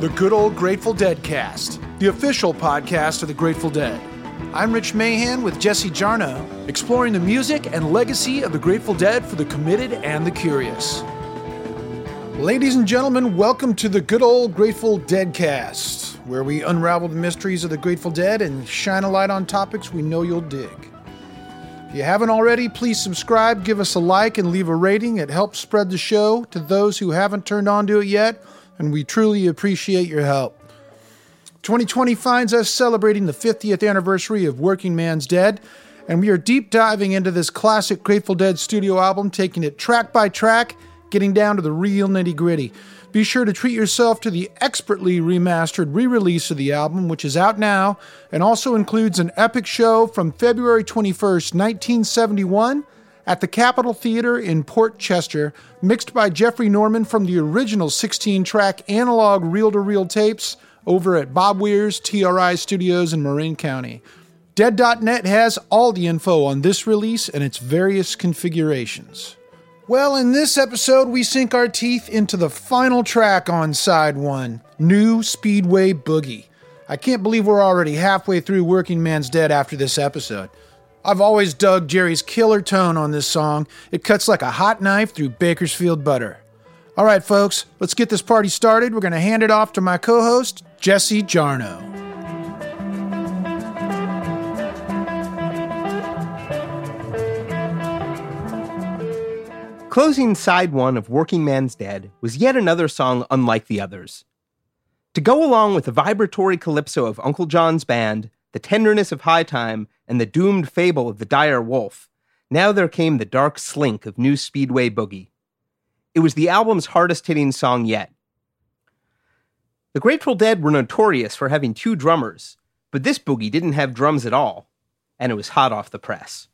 the Good Old Grateful Dead cast, the official podcast of the Grateful Dead. I'm Rich Mahan with Jesse Jarnow, exploring the music and legacy of the Grateful Dead for the committed and the curious. Ladies and gentlemen, welcome to the Good Old Grateful Dead cast, where we unravel the mysteries of the Grateful Dead and shine a light on topics we know you'll dig. If you haven't already, please subscribe, give us a like, and leave a rating. It helps spread the show to those who haven't turned on to it yet and we truly appreciate your help. 2020 finds us celebrating the 50th anniversary of Working Man's Dead, and we are deep diving into this classic Grateful Dead studio album, taking it track by track, getting down to the real nitty gritty. Be sure to treat yourself to the expertly remastered re release of the album, which is out now and also includes an epic show from February 21st, 1971 at the Capitol Theater in Port Chester, mixed by Jeffrey Norman from the original 16 track analog reel to reel tapes over at Bob Weir's TRI Studios in Marin County. Dead.net has all the info on this release and its various configurations. Well, in this episode, we sink our teeth into the final track on side one New Speedway Boogie. I can't believe we're already halfway through Working Man's Dead after this episode. I've always dug Jerry's killer tone on this song. It cuts like a hot knife through Bakersfield butter. All right, folks, let's get this party started. We're going to hand it off to my co host, Jesse Jarnow. Closing side one of Working Man's Dead was yet another song unlike the others. To go along with the vibratory calypso of Uncle John's band, the tenderness of High Time, and the doomed fable of the dire wolf, now there came the dark slink of New Speedway Boogie. It was the album's hardest hitting song yet. The Grateful Dead were notorious for having two drummers, but this boogie didn't have drums at all, and it was hot off the press.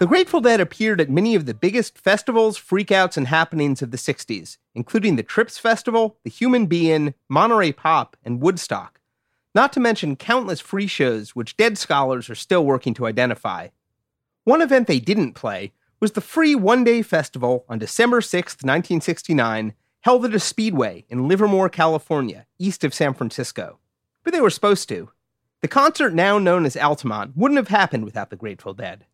The Grateful Dead appeared at many of the biggest festivals, freakouts, and happenings of the 60s, including the Trips Festival, the Human Be-In, Monterey Pop, and Woodstock, not to mention countless free shows which Dead scholars are still working to identify. One event they didn't play was the free one day festival on December 6, 1969, held at a speedway in Livermore, California, east of San Francisco. But they were supposed to. The concert, now known as Altamont, wouldn't have happened without the Grateful Dead.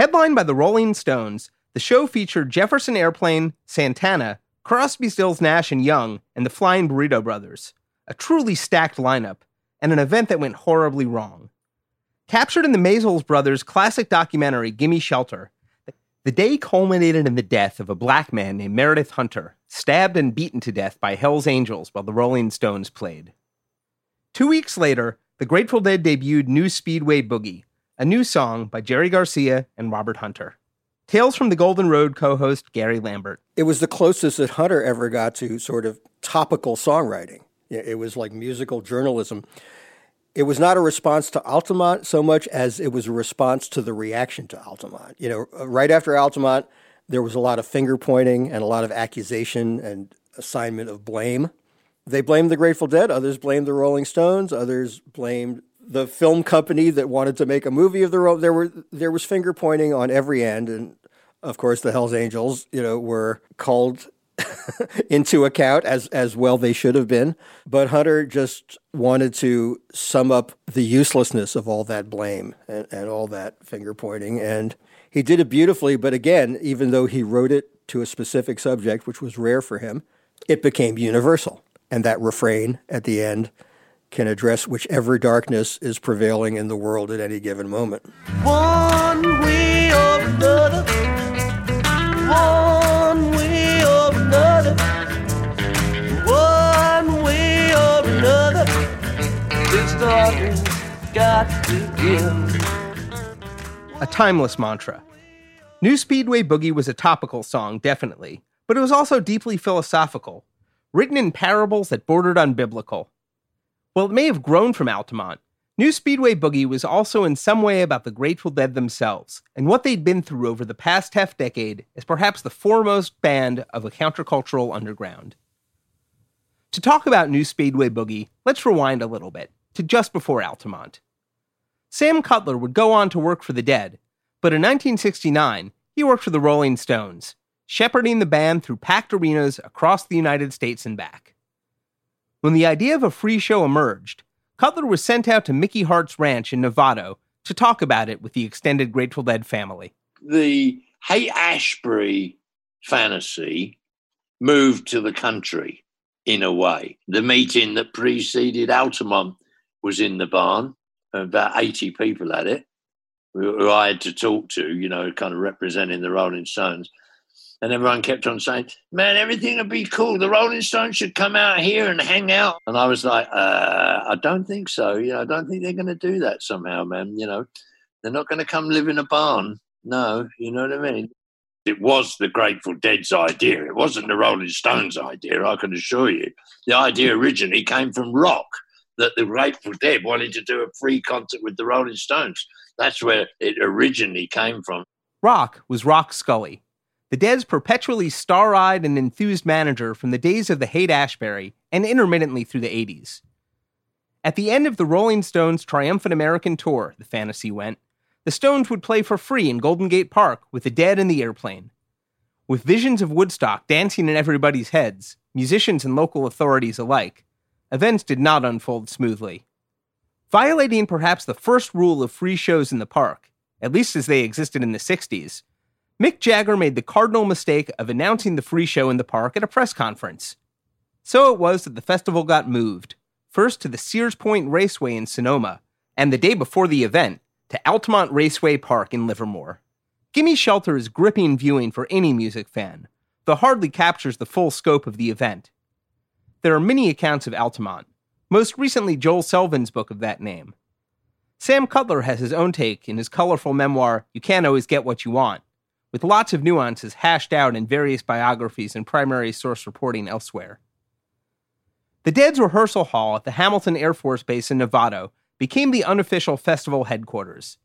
Headlined by the Rolling Stones, the show featured Jefferson Airplane, Santana, Crosby, Stills, Nash and Young, and the Flying Burrito Brothers. A truly stacked lineup, and an event that went horribly wrong. Captured in the Maysles brothers' classic documentary Gimme Shelter, the day culminated in the death of a black man named Meredith Hunter, stabbed and beaten to death by Hell's Angels while the Rolling Stones played. Two weeks later, the Grateful Dead debuted New Speedway Boogie, a new song by Jerry Garcia and Robert Hunter. Tales from the Golden Road co host Gary Lambert. It was the closest that Hunter ever got to sort of topical songwriting. It was like musical journalism. It was not a response to Altamont so much as it was a response to the reaction to Altamont. You know, uh, right after Altamont, there was a lot of finger pointing and a lot of accusation and assignment of blame. They blamed the Grateful Dead, others blamed the Rolling Stones, others blamed the film company that wanted to make a movie of their own. There were there was finger pointing on every end, and of course the Hell's Angels, you know, were called into account as as well they should have been. But Hunter just wanted to sum up the uselessness of all that blame and, and all that finger pointing, and he did it beautifully. But again, even though he wrote it to a specific subject, which was rare for him, it became universal. And that refrain at the end can address whichever darkness is prevailing in the world at any given moment. One way or another, one way or another, one way or another, this darkness got to end. A timeless mantra. New Speedway Boogie was a topical song, definitely, but it was also deeply philosophical, written in parables that bordered on biblical. While it may have grown from Altamont, New Speedway Boogie was also in some way about the Grateful Dead themselves and what they'd been through over the past half decade as perhaps the foremost band of a countercultural underground. To talk about New Speedway Boogie, let's rewind a little bit to just before Altamont. Sam Cutler would go on to work for the Dead, but in 1969, he worked for the Rolling Stones, shepherding the band through packed arenas across the United States and back. When the idea of a free show emerged, Cutler was sent out to Mickey Hart's ranch in Novato to talk about it with the extended Grateful Dead family. The Haight Ashbury fantasy moved to the country in a way. The meeting that preceded Altamont was in the barn, about 80 people at it, who I had to talk to, you know, kind of representing the Rolling Stones. And everyone kept on saying, man, everything would be cool. The Rolling Stones should come out here and hang out. And I was like, uh, I don't think so. You know, I don't think they're going to do that somehow, man. You know, they're not going to come live in a barn. No, you know what I mean? It was the Grateful Dead's idea. It wasn't the Rolling Stones' idea, I can assure you. The idea originally came from rock, that the Grateful Dead wanted to do a free concert with the Rolling Stones. That's where it originally came from. Rock was Rock Scully, the Dead's perpetually star eyed and enthused manager from the days of the Haight Ashbury and intermittently through the 80s. At the end of the Rolling Stones' triumphant American tour, the fantasy went, the Stones would play for free in Golden Gate Park with the Dead and the Airplane. With visions of Woodstock dancing in everybody's heads, musicians and local authorities alike, events did not unfold smoothly. Violating perhaps the first rule of free shows in the park, at least as they existed in the 60s, Mick Jagger made the cardinal mistake of announcing the free show in the park at a press conference. So it was that the festival got moved, first to the Sears Point Raceway in Sonoma, and the day before the event, to Altamont Raceway Park in Livermore. Gimme Shelter is gripping viewing for any music fan, though hardly captures the full scope of the event. There are many accounts of Altamont, most recently Joel Selvin's book of that name. Sam Cutler has his own take in his colorful memoir, You Can't Always Get What You Want, with lots of nuances hashed out in various biographies and primary source reporting elsewhere. The Dead's rehearsal hall at the Hamilton Air Force Base in Novato became the unofficial festival headquarters.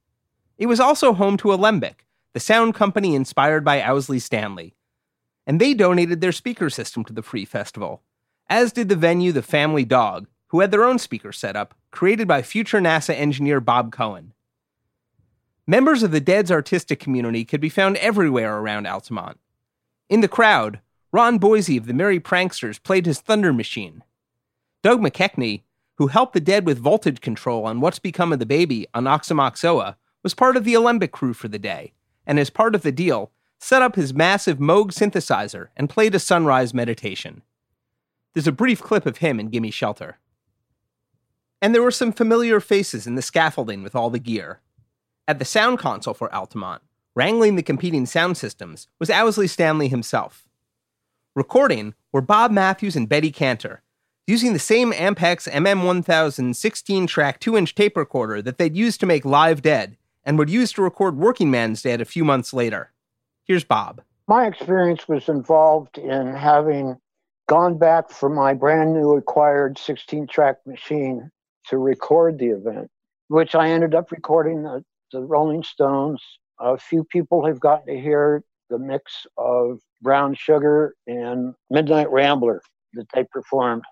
It was also home to Alembic, the sound company inspired by Owsley Stanley, and they donated their speaker system to the free festival, as did the venue The Family Dog, who had their own speaker setup, created by future NASA engineer Bob Cohen. Members of the Dead's artistic community could be found everywhere around Altamont. In the crowd, Ron Boise of the Merry Pranksters played his Thunder Machine. Doug McKechnie, who helped the Dead with voltage control on What's Become of the Baby on Aoxomoxoa, was part of the Alembic crew for the day, and as part of the deal, set up his massive Moog synthesizer and played a sunrise meditation. There's a brief clip of him in Gimme Shelter. And there were some familiar faces in the scaffolding with all the gear. At the sound console for Altamont, wrangling the competing sound systems, was Owsley Stanley himself. Recording were Bob Matthews and Betty Cantor, using the same Ampex MM1000 16 track 2 inch tape recorder that they'd used to make Live Dead and would use to record Working Man's Dead a few months later. Here's Bob. My experience was involved in having gone back for my brand new acquired 16 track machine to record the event, which I ended up recording the, the Rolling Stones. A few people have gotten to hear the mix of Brown Sugar and Midnight Rambler that they performed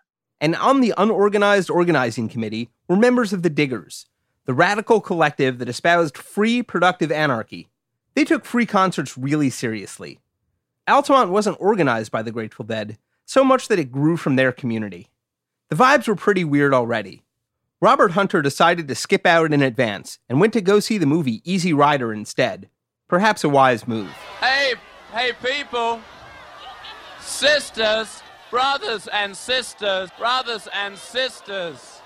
and on the unorganized organizing committee were members of the Diggers, the radical collective that espoused free, productive anarchy. They took free concerts really seriously. Altamont wasn't organized by the Grateful Dead, so much that it grew from their community. The vibes were pretty weird already. Robert Hunter decided to skip out in advance and went to go see the movie Easy Rider instead. Perhaps a wise move. Hey, hey, people, sisters, brothers and sisters, brothers and sisters.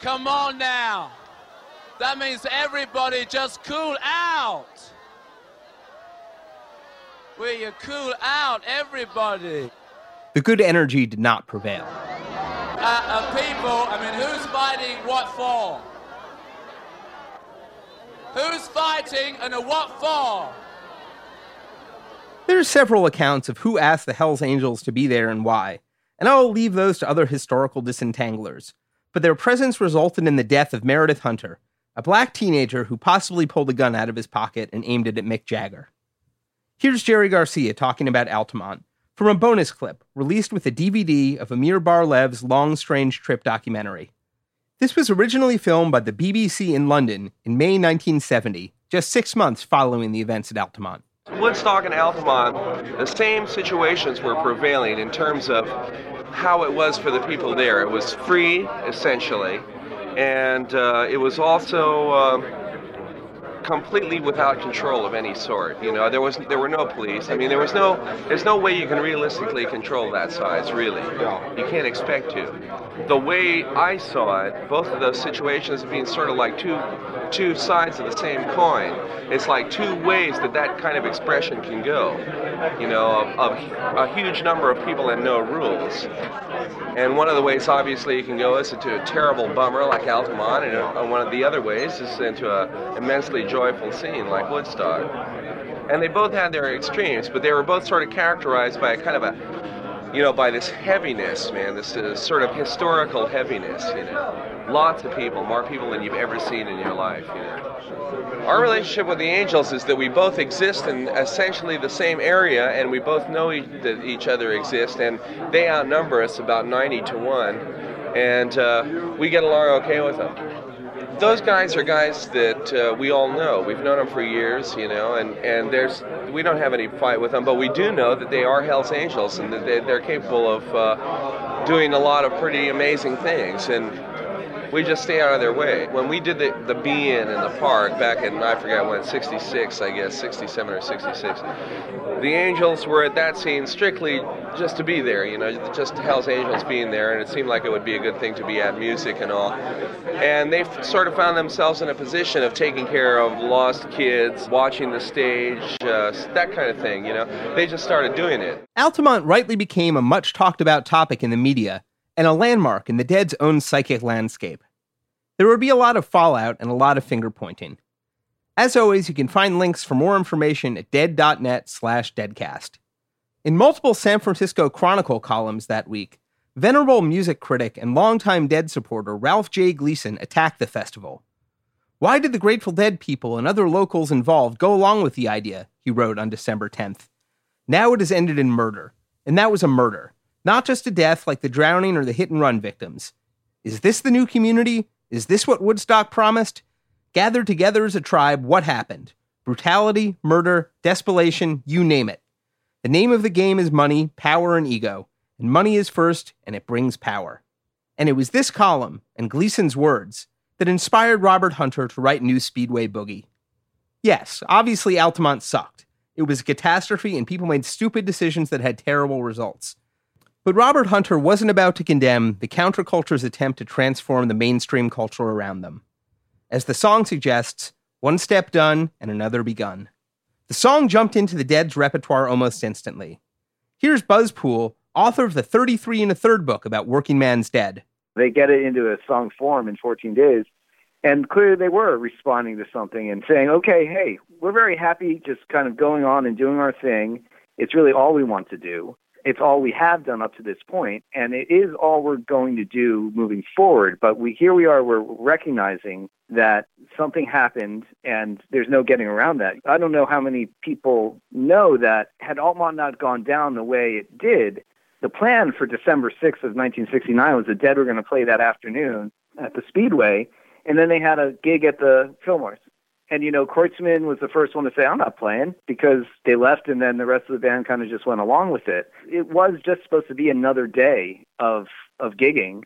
Come on now. That means everybody just cool out. Will you cool out, everybody? The good energy did not prevail. Uh, uh, people, I mean, who's fighting what for? Who's fighting and what for? There are several accounts of who asked the Hells Angels to be there and why, and I will leave those to other historical disentanglers. But their presence resulted in the death of Meredith Hunter, a black teenager who possibly pulled a gun out of his pocket and aimed it at Mick Jagger. Here's Jerry Garcia talking about Altamont, from a bonus clip released with a DVD of Amir Bar-Lev's Long Strange Trip documentary. This was originally filmed by the BBC in London in May 1970, just six months following the events at Altamont. Woodstock and Altamont, the same situations were prevailing in terms of how it was for the people there. It was free, essentially, and uh, it was also. Uh, completely without control of any sort. You know, there was there were no police. I mean, there was no there's no way you can realistically control that size. Really, you can't expect to. The way I saw it, both of those situations being sort of like two two sides of the same coin. It's like two ways that that kind of expression can go. You know, of, a huge number of people and no rules. And one of the ways, obviously, you can go is into a terrible bummer like Altamont, and uh, one of the other ways is into an immensely joyful scene like Woodstock. And they both had their extremes, but they were both sort of characterized by a kind of a, you know, by this heaviness, man, this uh, sort of historical heaviness, you know. Lots of people, more people than you've ever seen in your life, you know. Our relationship with the Angels is that we both exist in essentially the same area, and we both know e- that each other exist, and they outnumber us about 90 to 1, and uh, we get along okay with them. Those guys are guys that uh, we all know. We've known them for years, you know, and, and there's we don't have any fight with them, but we do know that they are Hell's Angels and that they, they're capable of uh, doing a lot of pretty amazing things. And we just stay out of their way. When we did the, the Be In in the park back in, I forget when, 66, I guess, 67 or 66, the Angels were at that scene strictly just to be there, you know, just Hell's Angels being there, and it seemed like it would be a good thing to be at music and all. And they sort of found themselves in a position of taking care of lost kids, watching the stage, uh, that kind of thing, you know. They just started doing it. Altamont rightly became a much talked about topic in the media and a landmark in the dead's own psychic landscape. There would be a lot of fallout and a lot of finger pointing. As always, you can find links for more information at dead.net slash deadcast. In multiple San Francisco Chronicle columns that week, venerable music critic and longtime Dead supporter Ralph J. Gleason attacked the festival. Why did the Grateful Dead people and other locals involved go along with the idea? He wrote on December 10th. Now it has ended in murder, and that was a murder. Not just a death like the drowning or the hit and run victims. Is this the new community? Is this what Woodstock promised? Gathered together as a tribe, what happened? Brutality, murder, desperation, you name it. The name of the game is money, power, and ego. And money is first, and it brings power. And it was this column and Gleason's words that inspired Robert Hunter to write New Speedway Boogie. Yes, obviously Altamont sucked. It was a catastrophe, and people made stupid decisions that had terrible results. But Robert Hunter wasn't about to condemn the counterculture's attempt to transform the mainstream culture around them. As the song suggests, one step done and another begun. The song jumped into the Dead's repertoire almost instantly. Here's Buzz Poole, author of the 33 and a third book about Working Man's Dead. They get it into a song form in 14 days, and clearly they were responding to something and saying, okay, hey, we're very happy just kind of going on and doing our thing. It's really all we want to do it's all we have done up to this point, and it is all we're going to do moving forward. But we here we are, we're recognizing that something happened, and there's no getting around that. I don't know how many people know that had Altamont not gone down the way it did, the plan for December 6th of 1969 was the Dead were going to play that afternoon at the Speedway, and then they had a gig at the Fillmore's. And you know, Kreutzmann was the first one to say, "I'm not playing," because they left, and then the rest of the band kind of just went along with it. It was just supposed to be another day of of gigging,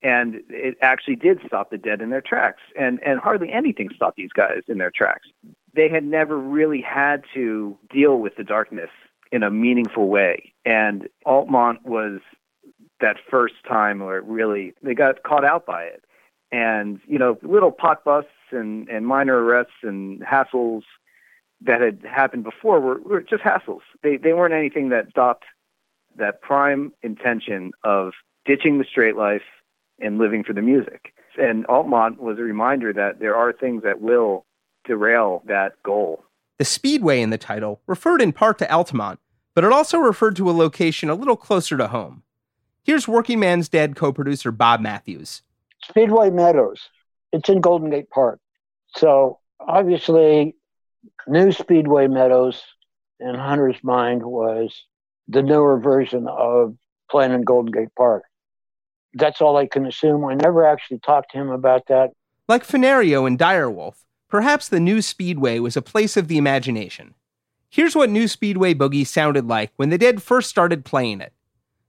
and it actually did stop the Dead in their tracks. And and hardly anything stopped these guys in their tracks. They had never really had to deal with the darkness in a meaningful way, and Altamont was that first time where it really they got caught out by it. And you know, little pot busts and, and minor arrests and hassles that had happened before were, were just hassles. They, they weren't anything that stopped that prime intention of ditching the straight life and living for the music. And Altamont was a reminder that there are things that will derail that goal. The Speedway in the title referred in part to Altamont, but it also referred to a location a little closer to home. Here's Working Man's Dead co producer Bob Matthews. Speedway Meadows it's in Golden Gate Park. So obviously, New Speedway Meadows in Hunter's mind was the newer version of playing in Golden Gate Park. That's all I can assume. I never actually talked to him about that. Like Fenario and Direwolf, perhaps the new Speedway was a place of the imagination. Here's what New Speedway Boogie sounded like when the Dead first started playing it.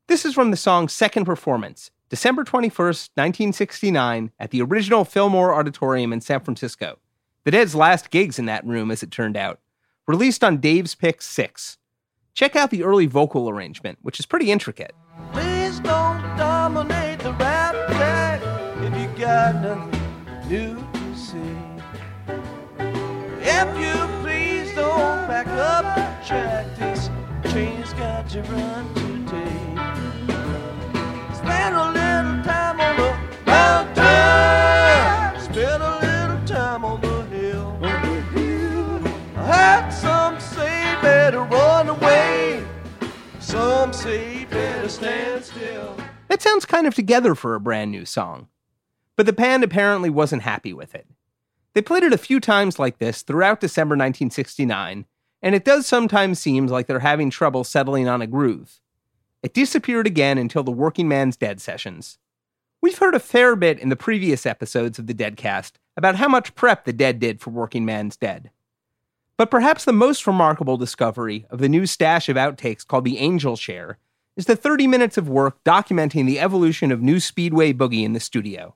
This is from the song's second performance, December 21st, 1969, at the original Fillmore Auditorium in San Francisco. The Dead's last gigs in that room, as it turned out. Released on Dave's Pick 6. Check out the early vocal arrangement, which is pretty intricate. If you please don't back up the track, this train's got to run today. That sounds kind of together for a brand new song. But the band apparently wasn't happy with it. They played it a few times like this throughout December 1969, and it does sometimes seem like they're having trouble settling on a groove. It disappeared again until the Working Man's Dead sessions. We've heard a fair bit in the previous episodes of the Deadcast about how much prep the Dead did for Working Man's Dead. But perhaps the most remarkable discovery of the new stash of outtakes called the Angel Share is the 30 minutes of work documenting the evolution of New Speedway Boogie in the studio.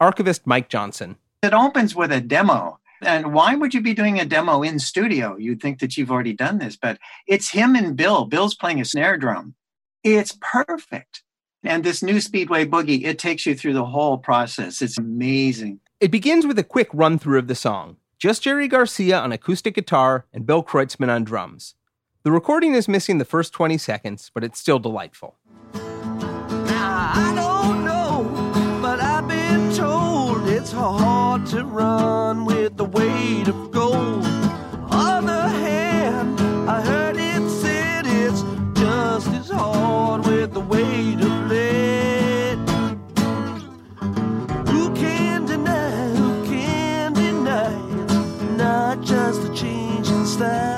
Archivist Mike Johnson. It opens with a demo. And why would you be doing a demo in studio? You'd think that you've already done this, but it's him and Bill. Bill's playing a snare drum. It's perfect. And this new Speedway Boogie, it takes you through the whole process. It's amazing. It begins with a quick run through of the song. Just Jerry Garcia on acoustic guitar and Bill Kreutzmann on drums. The recording is missing the first 20 seconds, but it's still delightful. Now, I don't know, but I've been told it's hard to run with the weight of gold. Change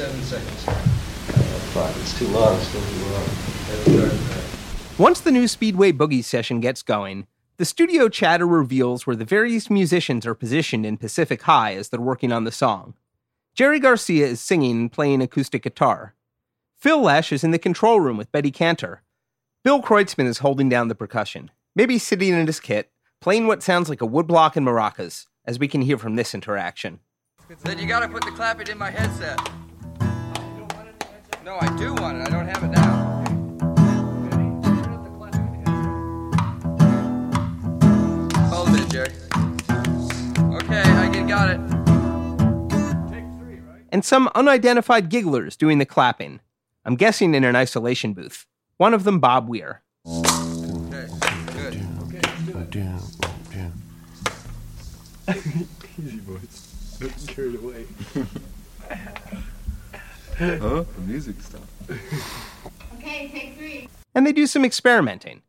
57 seconds. Fuck, it's too long. Still too long. Once the new Speedway Boogie session gets going, the studio chatter reveals where the various musicians are positioned in Pacific High as they're working on the song. Jerry Garcia is singing and playing acoustic guitar. Phil Lesh is in the control room with Betty Cantor. Bill Kreutzmann is holding down the percussion, maybe sitting in his kit, playing what sounds like a woodblock and maracas, as we can hear from this interaction. Then you gotta put the clapping in my headset. No, I do want it. I don't have it now. Hold a minute, Jerry. Okay, I get, got it. And some unidentified gigglers doing the clapping. I'm guessing in an isolation booth. One of them, Bob Weir. Okay, good. Easy boys. Don't get carried away. huh? The music stuff. Okay, take three. and they do some experimenting.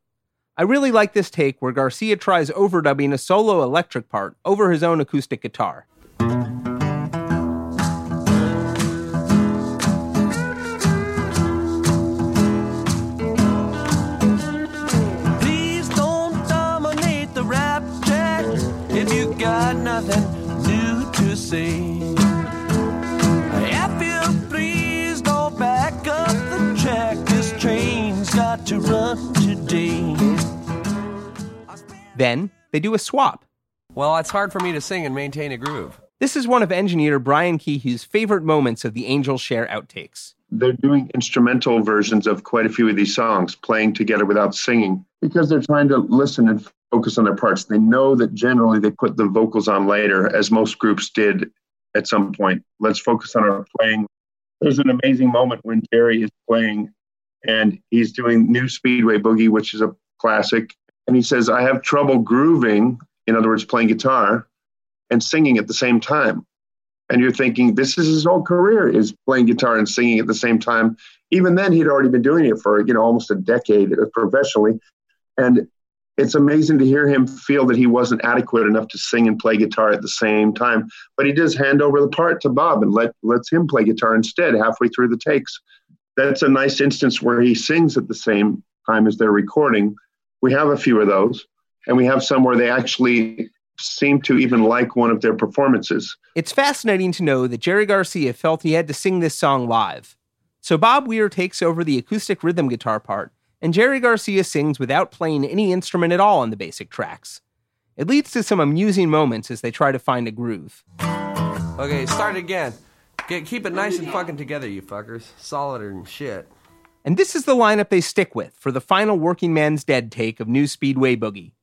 I really like this take where Garcia tries overdubbing a solo electric part over his own acoustic guitar. Please don't dominate the rap track if you got nothing new to say. Then they do a swap. Well, it's hard for me to sing and maintain a groove. This is one of engineer Brian Kehew's favorite moments of the Angels Share outtakes. they're doing instrumental versions of quite a few of these songs, playing together without singing, because they're trying to listen and focus on their parts. They know that generally they put the vocals on later, as most groups did at some point. Let's focus on our playing. There's an amazing moment when Jerry is playing and he's doing New Speedway Boogie, which is a classic. And he says, I have trouble grooving, in other words, playing guitar and singing at the same time. And you're thinking this is his whole career is playing guitar and singing at the same time. Even then he'd already been doing it for you know almost a decade uh, professionally. And it's amazing to hear him feel that he wasn't adequate enough to sing and play guitar at the same time. But he does hand over the part to bob and let lets him play guitar instead halfway through the takes. That's a nice instance where he sings at the same time as they're recording we have a few of those and we have some where they actually seem to even like one of their performances It's fascinating to know that Jerry Garcia felt he had to sing this song live. So Bob Weir takes over the acoustic rhythm guitar part, and Jerry Garcia sings without playing any instrument at all on the basic tracks. It leads to some amusing moments as they try to find a groove. Okay, start again. Get, keep it nice and fucking together, you fuckers. Solid and shit. And this is the lineup they stick with for the final Working Man's Dead take of New Speedway Boogie.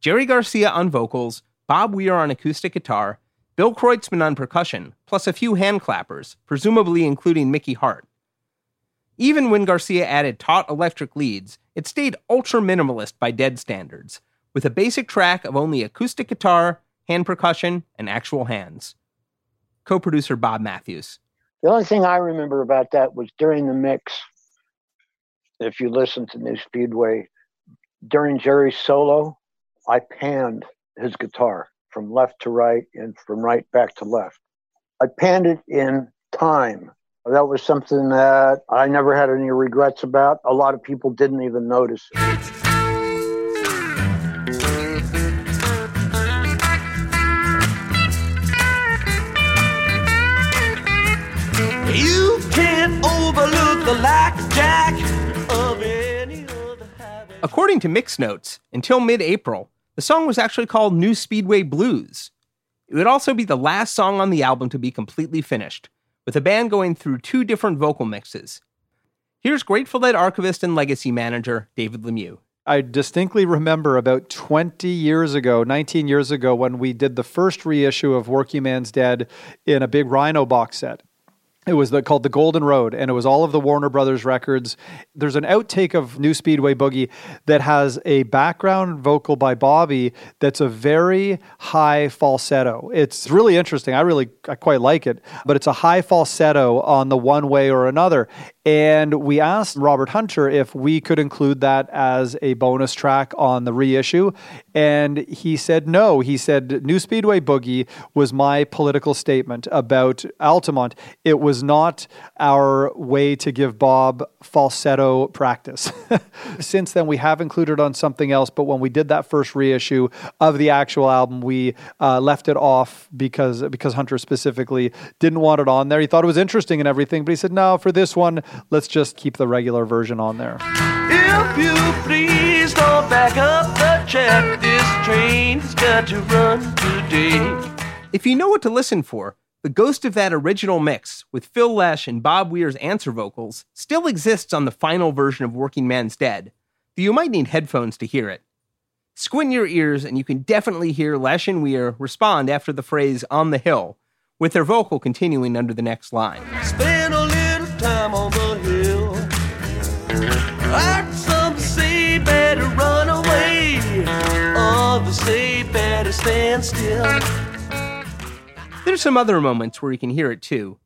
Jerry Garcia on vocals, Bob Weir on acoustic guitar, Bill Kreutzmann on percussion, plus a few hand clappers, presumably including Mickey Hart. Even when Garcia added taut electric leads, it stayed ultra minimalist by dead standards, with a basic track of only acoustic guitar, hand percussion, and actual hands. Co producer Bob Matthews. The only thing I remember about that was during the mix. If you listen to New Speedway, during Jerry's solo, I panned his guitar from left to right and from right back to left. I panned it in time. That was something that I never had any regrets about. A lot of people didn't even notice. You can't overlook the blackjack According to Mix Notes, until mid April, the song was actually called New Speedway Blues. It would also be the last song on the album to be completely finished, with the band going through two different vocal mixes. Here's Grateful Dead archivist and legacy manager David Lemieux. I distinctly remember about 20 years ago, 19 years ago, when we did the first reissue of Working Man's Dead in a big Rhino box set. It was the, called The Golden Road, and it was all of the Warner Brothers records. There's an outtake of New Speedway Boogie that has a background vocal by Bobby that's a very high falsetto. It's really interesting. I really I quite like it, but it's a high falsetto on the one way or another. And we asked Robert Hunter if we could include that as a bonus track on the reissue. And he said no. He said New Speedway Boogie was my political statement about Altamont. It was not our way to give Bob falsetto practice. Since then, we have included on something else. But when we did that first reissue of the actual album, we uh, left it off because because Hunter specifically didn't want it on there. He thought it was interesting and everything, but he said no. For this one, let's just keep the regular version on there. If you please don't back up the track, this train's got to run today. If you know what to listen for, the ghost of that original mix with Phil Lesh and Bob Weir's answer vocals still exists on the final version of Working Man's Dead, though you might need headphones to hear it. Squint your ears and you can definitely hear Lesh and Weir respond after the phrase on the hill, with their vocal continuing under the next line. Still. There's some other moments where you can hear it too,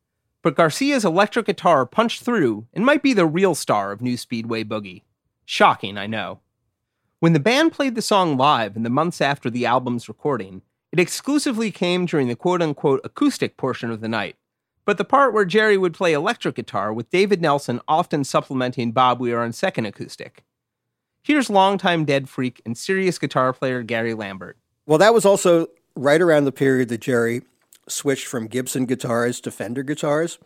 but Garcia's electric guitar punched through and might be the real star of New Speedway Boogie. Shocking, I know. When the band played the song live in the months after the album's recording, it exclusively came during the quote unquote acoustic portion of the night, but the part where Jerry would play electric guitar with David Nelson often supplementing Bob Weir on second acoustic. Here's longtime Dead Freak and serious guitar player Gary Lambert. Well, that was also right around the period that Jerry switched from Gibson guitars to Fender guitars.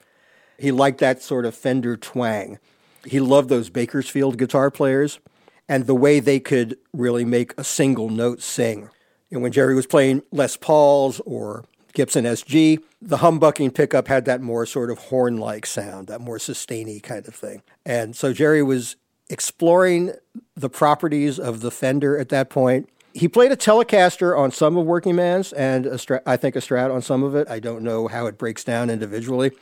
He liked that sort of Fender twang. He loved those Bakersfield guitar players and the way they could really make a single note sing. And when Jerry was playing Les Pauls or Gibson SG, the humbucking pickup had that more sort of horn like sound, that more sustainy kind of thing. And so Jerry was exploring the properties of the Fender at that point. He played a Telecaster on some of Working Man's and Strat, I think a Strat on some of it. I don't know how it breaks down individually.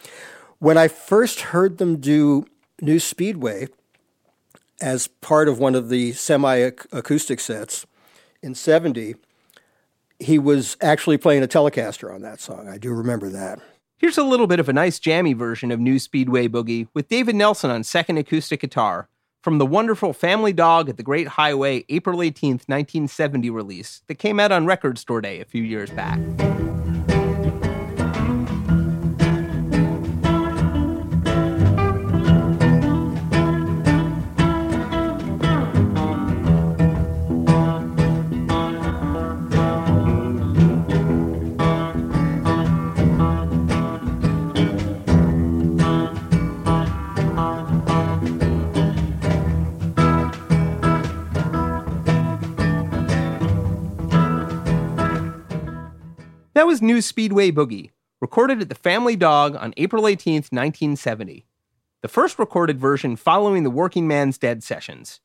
When I first heard them do New Speedway as part of one of the semi acoustic sets in 70, he was actually playing a Telecaster on that song. I do remember that. Here's a little bit of a nice jammy version of New Speedway Boogie with David Nelson on second acoustic guitar from the wonderful Family Dog at the Great Highway April 18th, 1970 release that came out on Record Store Day a few years back. Was New Speedway Boogie, recorded at the Family Dog on April 18th, 1970. The first recorded version following the Working Man's Dead sessions.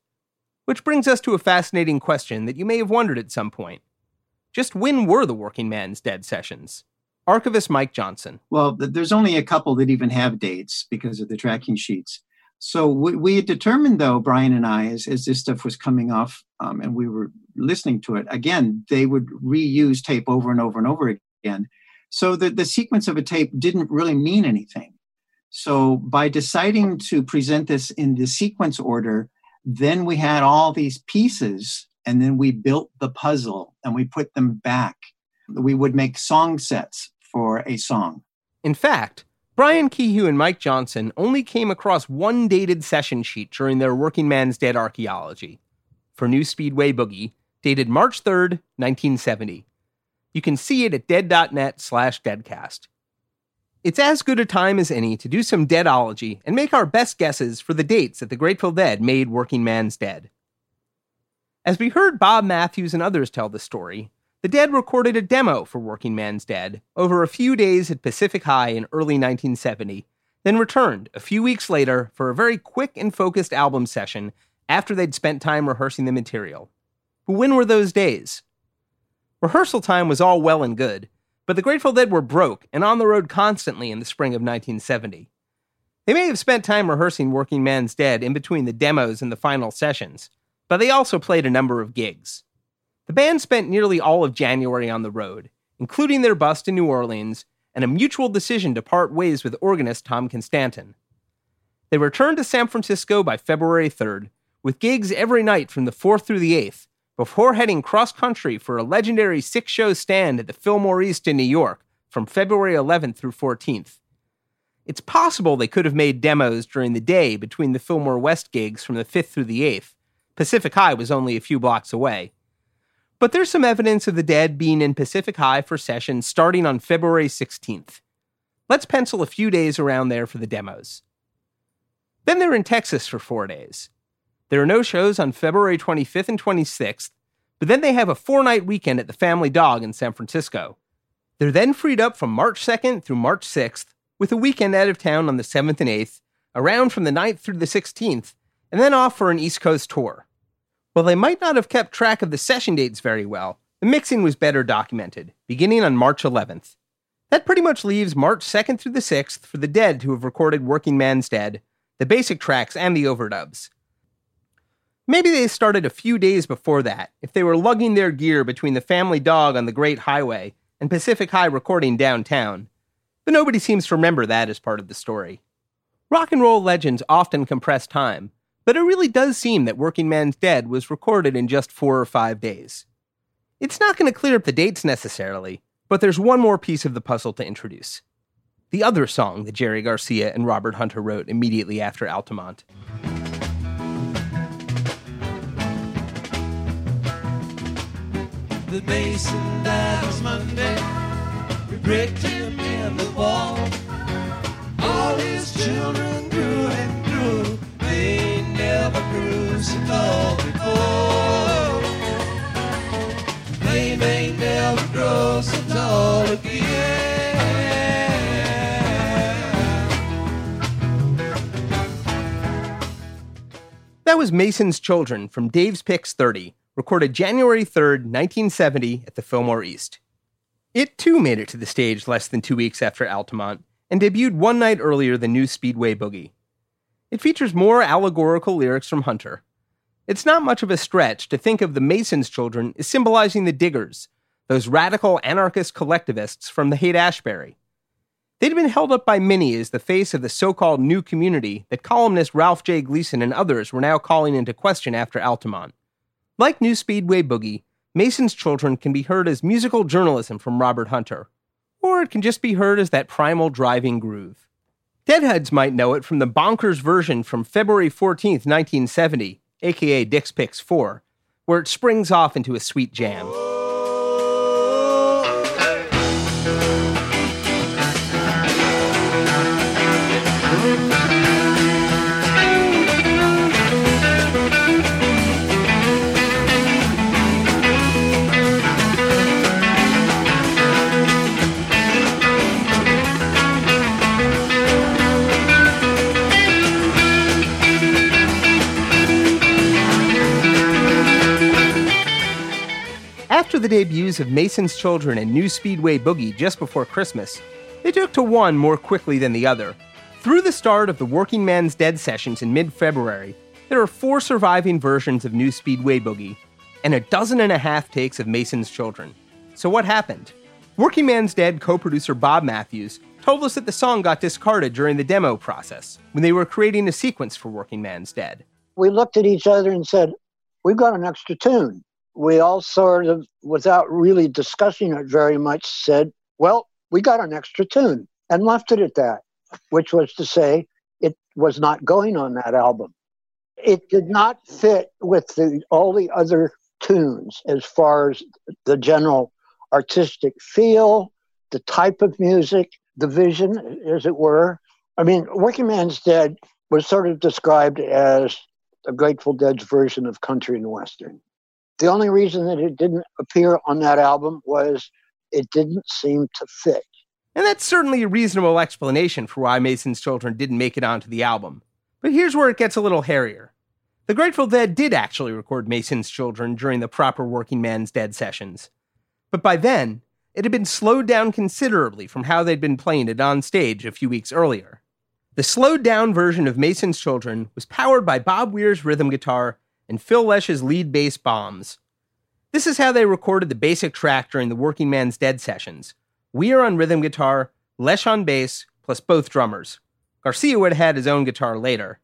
Which brings us to a fascinating question that you may have wondered at some point. Just when were the Working Man's Dead sessions? Archivist Mike Johnson. Well, there's only a couple that even have dates because of the tracking sheets. So we, we had determined, though, Brian and I, as, as this stuff was coming off um, and we were listening to it, again, they would reuse tape over and over and over again. So the, the sequence of a tape didn't really mean anything. So by deciding to present this in the sequence order, then we had all these pieces and then we built the puzzle and we put them back. We would make song sets for a song. In fact, Brian Kehew and Mike Johnson only came across one dated session sheet during their Working Man's Dead archaeology for New Speedway Boogie, dated March 3rd, 1970. You can see it at dead.net slash deadcast. It's as good a time as any to do some deadology and make our best guesses for the dates that the Grateful Dead made Working Man's Dead. As we heard Bob Matthews and others tell the story, the Dead recorded a demo for Working Man's Dead over a few days at Pacific High in early 1970, then returned a few weeks later for a very quick and focused album session after they'd spent time rehearsing the material. But when were those days? Rehearsal time was all well and good, but the Grateful Dead were broke and on the road constantly in the spring of 1970. They may have spent time rehearsing Working Man's Dead in between the demos and the final sessions, but they also played a number of gigs. The band spent nearly all of January on the road, including their bust in New Orleans and a mutual decision to part ways with organist Tom Constanten. They returned to San Francisco by February 3rd, with gigs every night from the 4th through the 8th, before heading cross country for a legendary six show stand at the Fillmore East in New York from February 11th through 14th. It's possible they could have made demos during the day between the Fillmore West gigs from the 5th through the 8th. Pacific High was only a few blocks away. But there's some evidence of the dead being in Pacific High for sessions starting on February 16th. Let's pencil a few days around there for the demos. Then they're in Texas for four days. There are no shows on February 25th and 26th, but then they have a four night weekend at the Family Dog in San Francisco. They're then freed up from March 2nd through March 6th, with a weekend out of town on the 7th and 8th, around from the 9th through the 16th, and then off for an East Coast tour. While they might not have kept track of the session dates very well, the mixing was better documented, beginning on March 11th. That pretty much leaves March 2nd through the 6th for the Dead to have recorded Working Man's Dead, the basic tracks, and the overdubs. Maybe they started a few days before that, if they were lugging their gear between the family dog on the Great Highway and Pacific High recording downtown. But nobody seems to remember that as part of the story. Rock and roll legends often compress time, but it really does seem that Working Man's Dead was recorded in just four or five days. It's not going to clear up the dates necessarily, but there's one more piece of the puzzle to introduce. The other song that Jerry Garcia and Robert Hunter wrote immediately after Altamont. The mason died on Monday. We bricked him in the wall. All his children grew and grew. They never grew so tall before. They may never grow so tall again. That was Mason's Children from Dave's Picks 30, recorded January 3rd, 1970 at the Fillmore East. It too made it to the stage less than two weeks after Altamont and debuted one night earlier than New Speedway Boogie. It features more allegorical lyrics from Hunter. It's not much of a stretch to think of the Mason's Children as symbolizing the Diggers, those radical anarchist collectivists from the Haight Ashbury. They'd been held up by many as the face of the so called new community that columnist Ralph J. Gleason and others were now calling into question after Altamont. Like New Speedway Boogie, Mason's Children can be heard as musical journalism from Robert Hunter, or it can just be heard as that primal driving groove. Deadheads might know it from the bonkers version from February 14, 1970, aka Dick's Picks 4, where it springs off into a sweet jam. The debuts of Mason's Children and New Speedway Boogie just before Christmas, they took to one more quickly than the other. Through the start of the Working Man's Dead sessions in mid February, there are four surviving versions of New Speedway Boogie and a dozen and a half takes of Mason's Children. So, what happened? Working Man's Dead co producer Bob Matthews told us that the song got discarded during the demo process when they were creating a sequence for Working Man's Dead. We looked at each other and said, We've got an extra tune. We all sort of, without really discussing it very much, said, Well, we got an extra tune and left it at that, which was to say, it was not going on that album. It did not fit with the, all the other tunes as far as the general artistic feel, the type of music, the vision, as it were. I mean, Working Man's Dead was sort of described as a Grateful Dead's version of country and western. The only reason that it didn't appear on that album was it didn't seem to fit. And that's certainly a reasonable explanation for why Mason's Children didn't make it onto the album. But here's where it gets a little hairier. The Grateful Dead did actually record Mason's Children during the proper Working Man's Dead sessions. But by then, it had been slowed down considerably from how they'd been playing it on stage a few weeks earlier. The slowed down version of Mason's Children was powered by Bob Weir's rhythm guitar and Phil Lesh's lead bass bombs. This is how they recorded the basic track during the Working Man's Dead sessions. Weir on rhythm guitar, Lesh on bass, plus both drummers. Garcia would have had his own guitar later.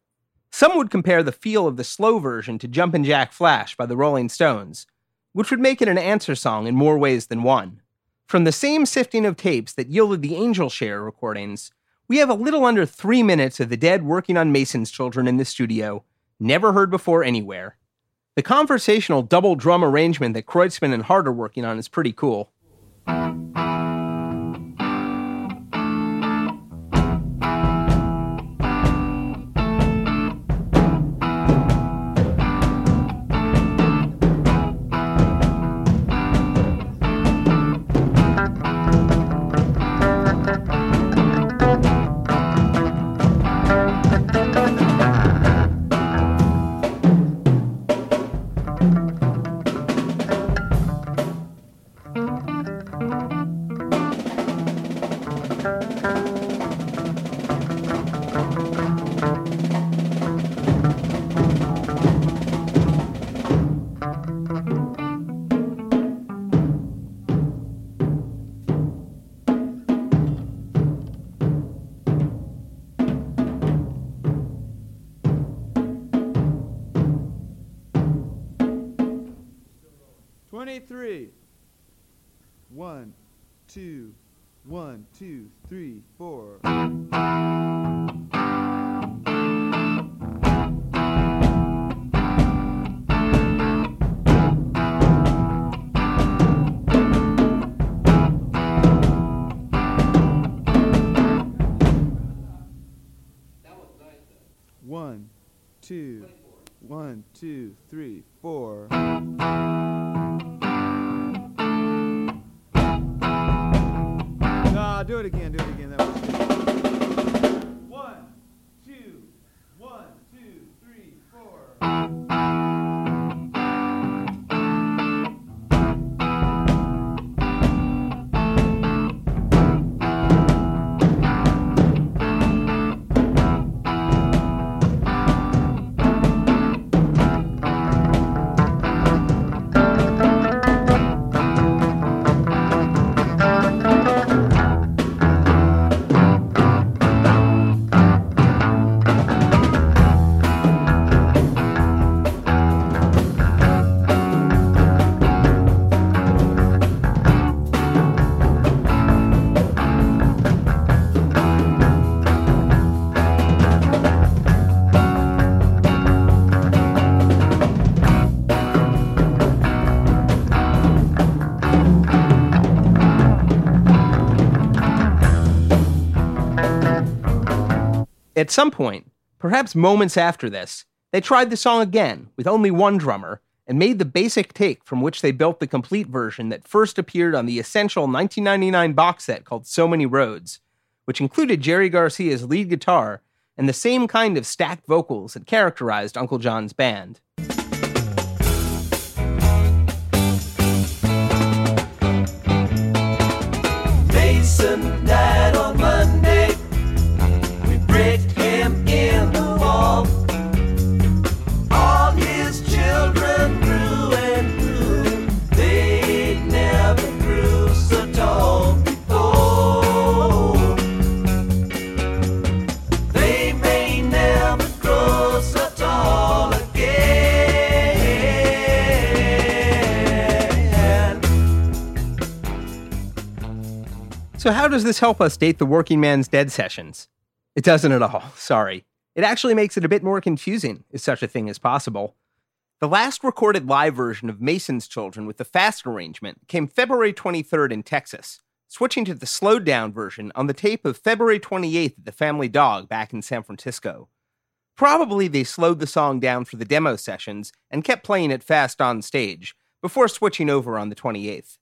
Some would compare the feel of the slow version to Jumpin' Jack Flash by the Rolling Stones, which would make it an answer song in more ways than one. From the same sifting of tapes that yielded the Angel Share recordings, we have a little under three minutes of the Dead working on Mason's Children in the studio, never heard before anywhere. The conversational double drum arrangement that Kreutzmann and Hart are working on is pretty cool. At some point, perhaps moments after this, they tried the song again with only one drummer and made the basic take from which they built the complete version that first appeared on the essential 1999 box set called So Many Roads, which included Jerry Garcia's lead guitar and the same kind of stacked vocals that characterized Uncle John's band. Mason So, how does this help us date the Working Man's Dead sessions? It doesn't at all, sorry. It actually makes it a bit more confusing, if such a thing is possible. The last recorded live version of Mason's Children with the fast arrangement came February 23rd in Texas, switching to the slowed down version on the tape of February 28th at the Family Dog back in San Francisco. Probably they slowed the song down for the demo sessions and kept playing it fast on stage before switching over on the 28th.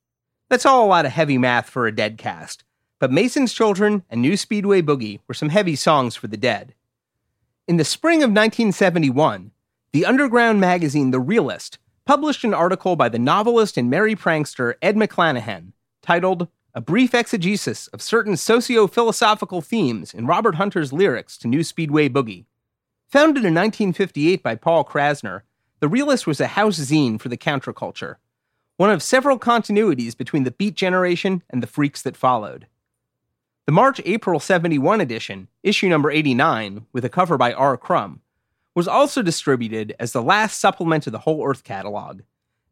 That's all a lot of heavy math for a dead cast, but Mason's Children and New Speedway Boogie were some heavy songs for the dead. In the spring of 1971, the underground magazine The Realist published an article by the novelist and merry prankster Ed McClanahan titled A Brief Exegesis of Certain Socio Philosophical Themes in Robert Hunter's Lyrics to New Speedway Boogie. Founded in 1958 by Paul Krassner, The Realist was a house zine for the counterculture, one of several continuities between the Beat Generation and the Freaks that followed. The March April 71 edition, issue number 89, with a cover by R. Crumb, was also distributed as the last supplement to the Whole Earth catalog,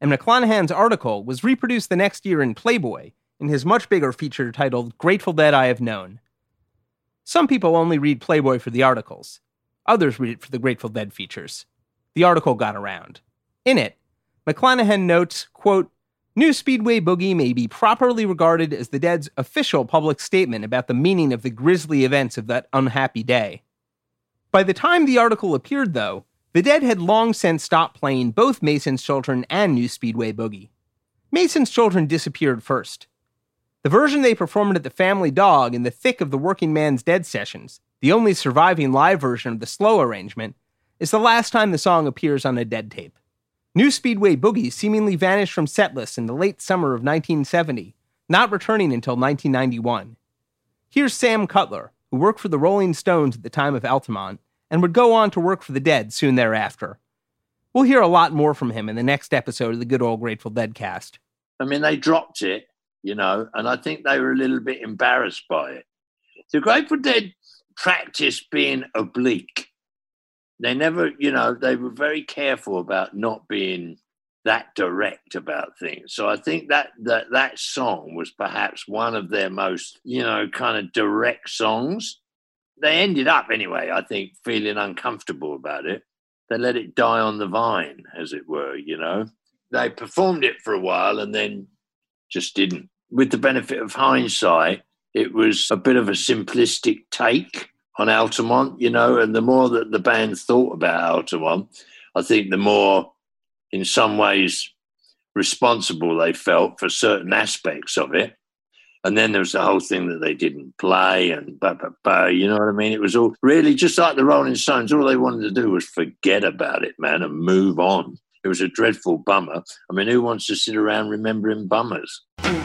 and McClanahan's article was reproduced the next year in Playboy in his much bigger feature titled Grateful Dead I Have Known. Some people only read Playboy for the articles, others read it for the Grateful Dead features. The article got around. In it, McClanahan notes, quote, New Speedway Boogie may be properly regarded as the Dead's official public statement about the meaning of the grisly events of that unhappy day. By the time the article appeared, though, the Dead had long since stopped playing both Mason's Children and New Speedway Boogie. Mason's Children disappeared first. The version they performed at the Family Dog in the thick of the Working Man's Dead sessions, the only surviving live version of the slow arrangement, is the last time the song appears on a Dead tape. New Speedway Boogie seemingly vanished from setlists in the late summer of 1970, not returning until 1991. Here's Sam Cutler, who worked for the Rolling Stones at the time of Altamont and would go on to work for the Dead soon thereafter. We'll hear a lot more from him in the next episode of the Good Old Grateful Dead cast. I mean, they dropped it, you know, and I think they were a little bit embarrassed by it. The Grateful Dead practiced being oblique. They never, you know, they were very careful about not being that direct about things. So I think that that that song was perhaps one of their most, you know, kind of direct songs. They ended up anyway, I think, feeling uncomfortable about it. They let it die on the vine, as it were, you know. They performed it for a while and then just didn't. With the benefit of hindsight, it was a bit of a simplistic take on Altamont, you know, mm-hmm. and the more that the band thought about Altamont, I think the more in some ways responsible they felt for certain aspects of it. And then there was the whole thing that they didn't play and bah, bah, bah, you know what I mean? It was all really just like the Rolling Stones. All they wanted to do was forget about it, man, and move on. It was a dreadful bummer. I mean, who wants to sit around remembering bummers? Mm.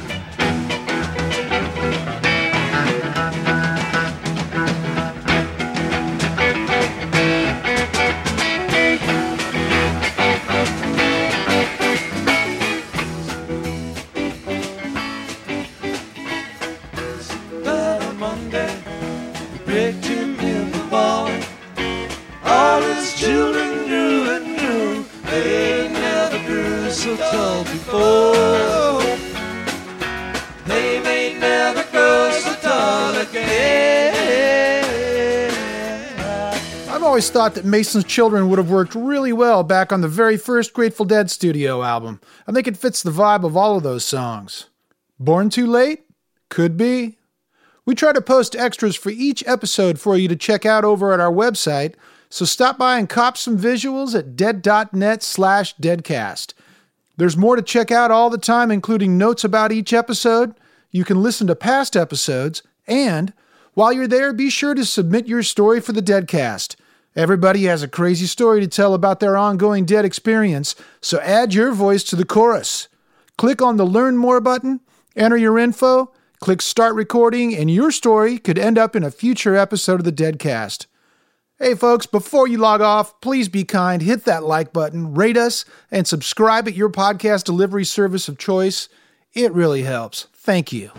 Always thought that Mason's Children would have worked really well back on the very first Grateful Dead studio album. I think it fits the vibe of all of those songs. Born Too Late? Could be. We try to post extras for each episode for you to check out over at our website, so stop by and cop some visuals at dead.net slash deadcast. There's more to check out all the time, including notes about each episode. You can listen to past episodes, and while you're there, be sure to submit your story for the Deadcast. Everybody has a crazy story to tell about their ongoing dead experience, so add your voice to the chorus. Click on the Learn More button, enter your info, click Start Recording, and your story could end up in a future episode of the Deadcast. Hey, folks, before you log off, please be kind, hit that like button, rate us, and subscribe at your podcast delivery service of choice. It really helps. Thank you.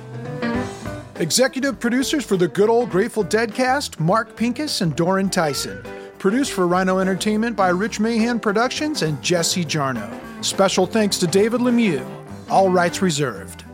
Executive producers for the Good Old Grateful Deadcast Mark Pinkus and Doran Tyson. Produced for Rhino Entertainment by Rich Mahan Productions and Jesse Jarnow. Special thanks to David Lemieux. All rights reserved.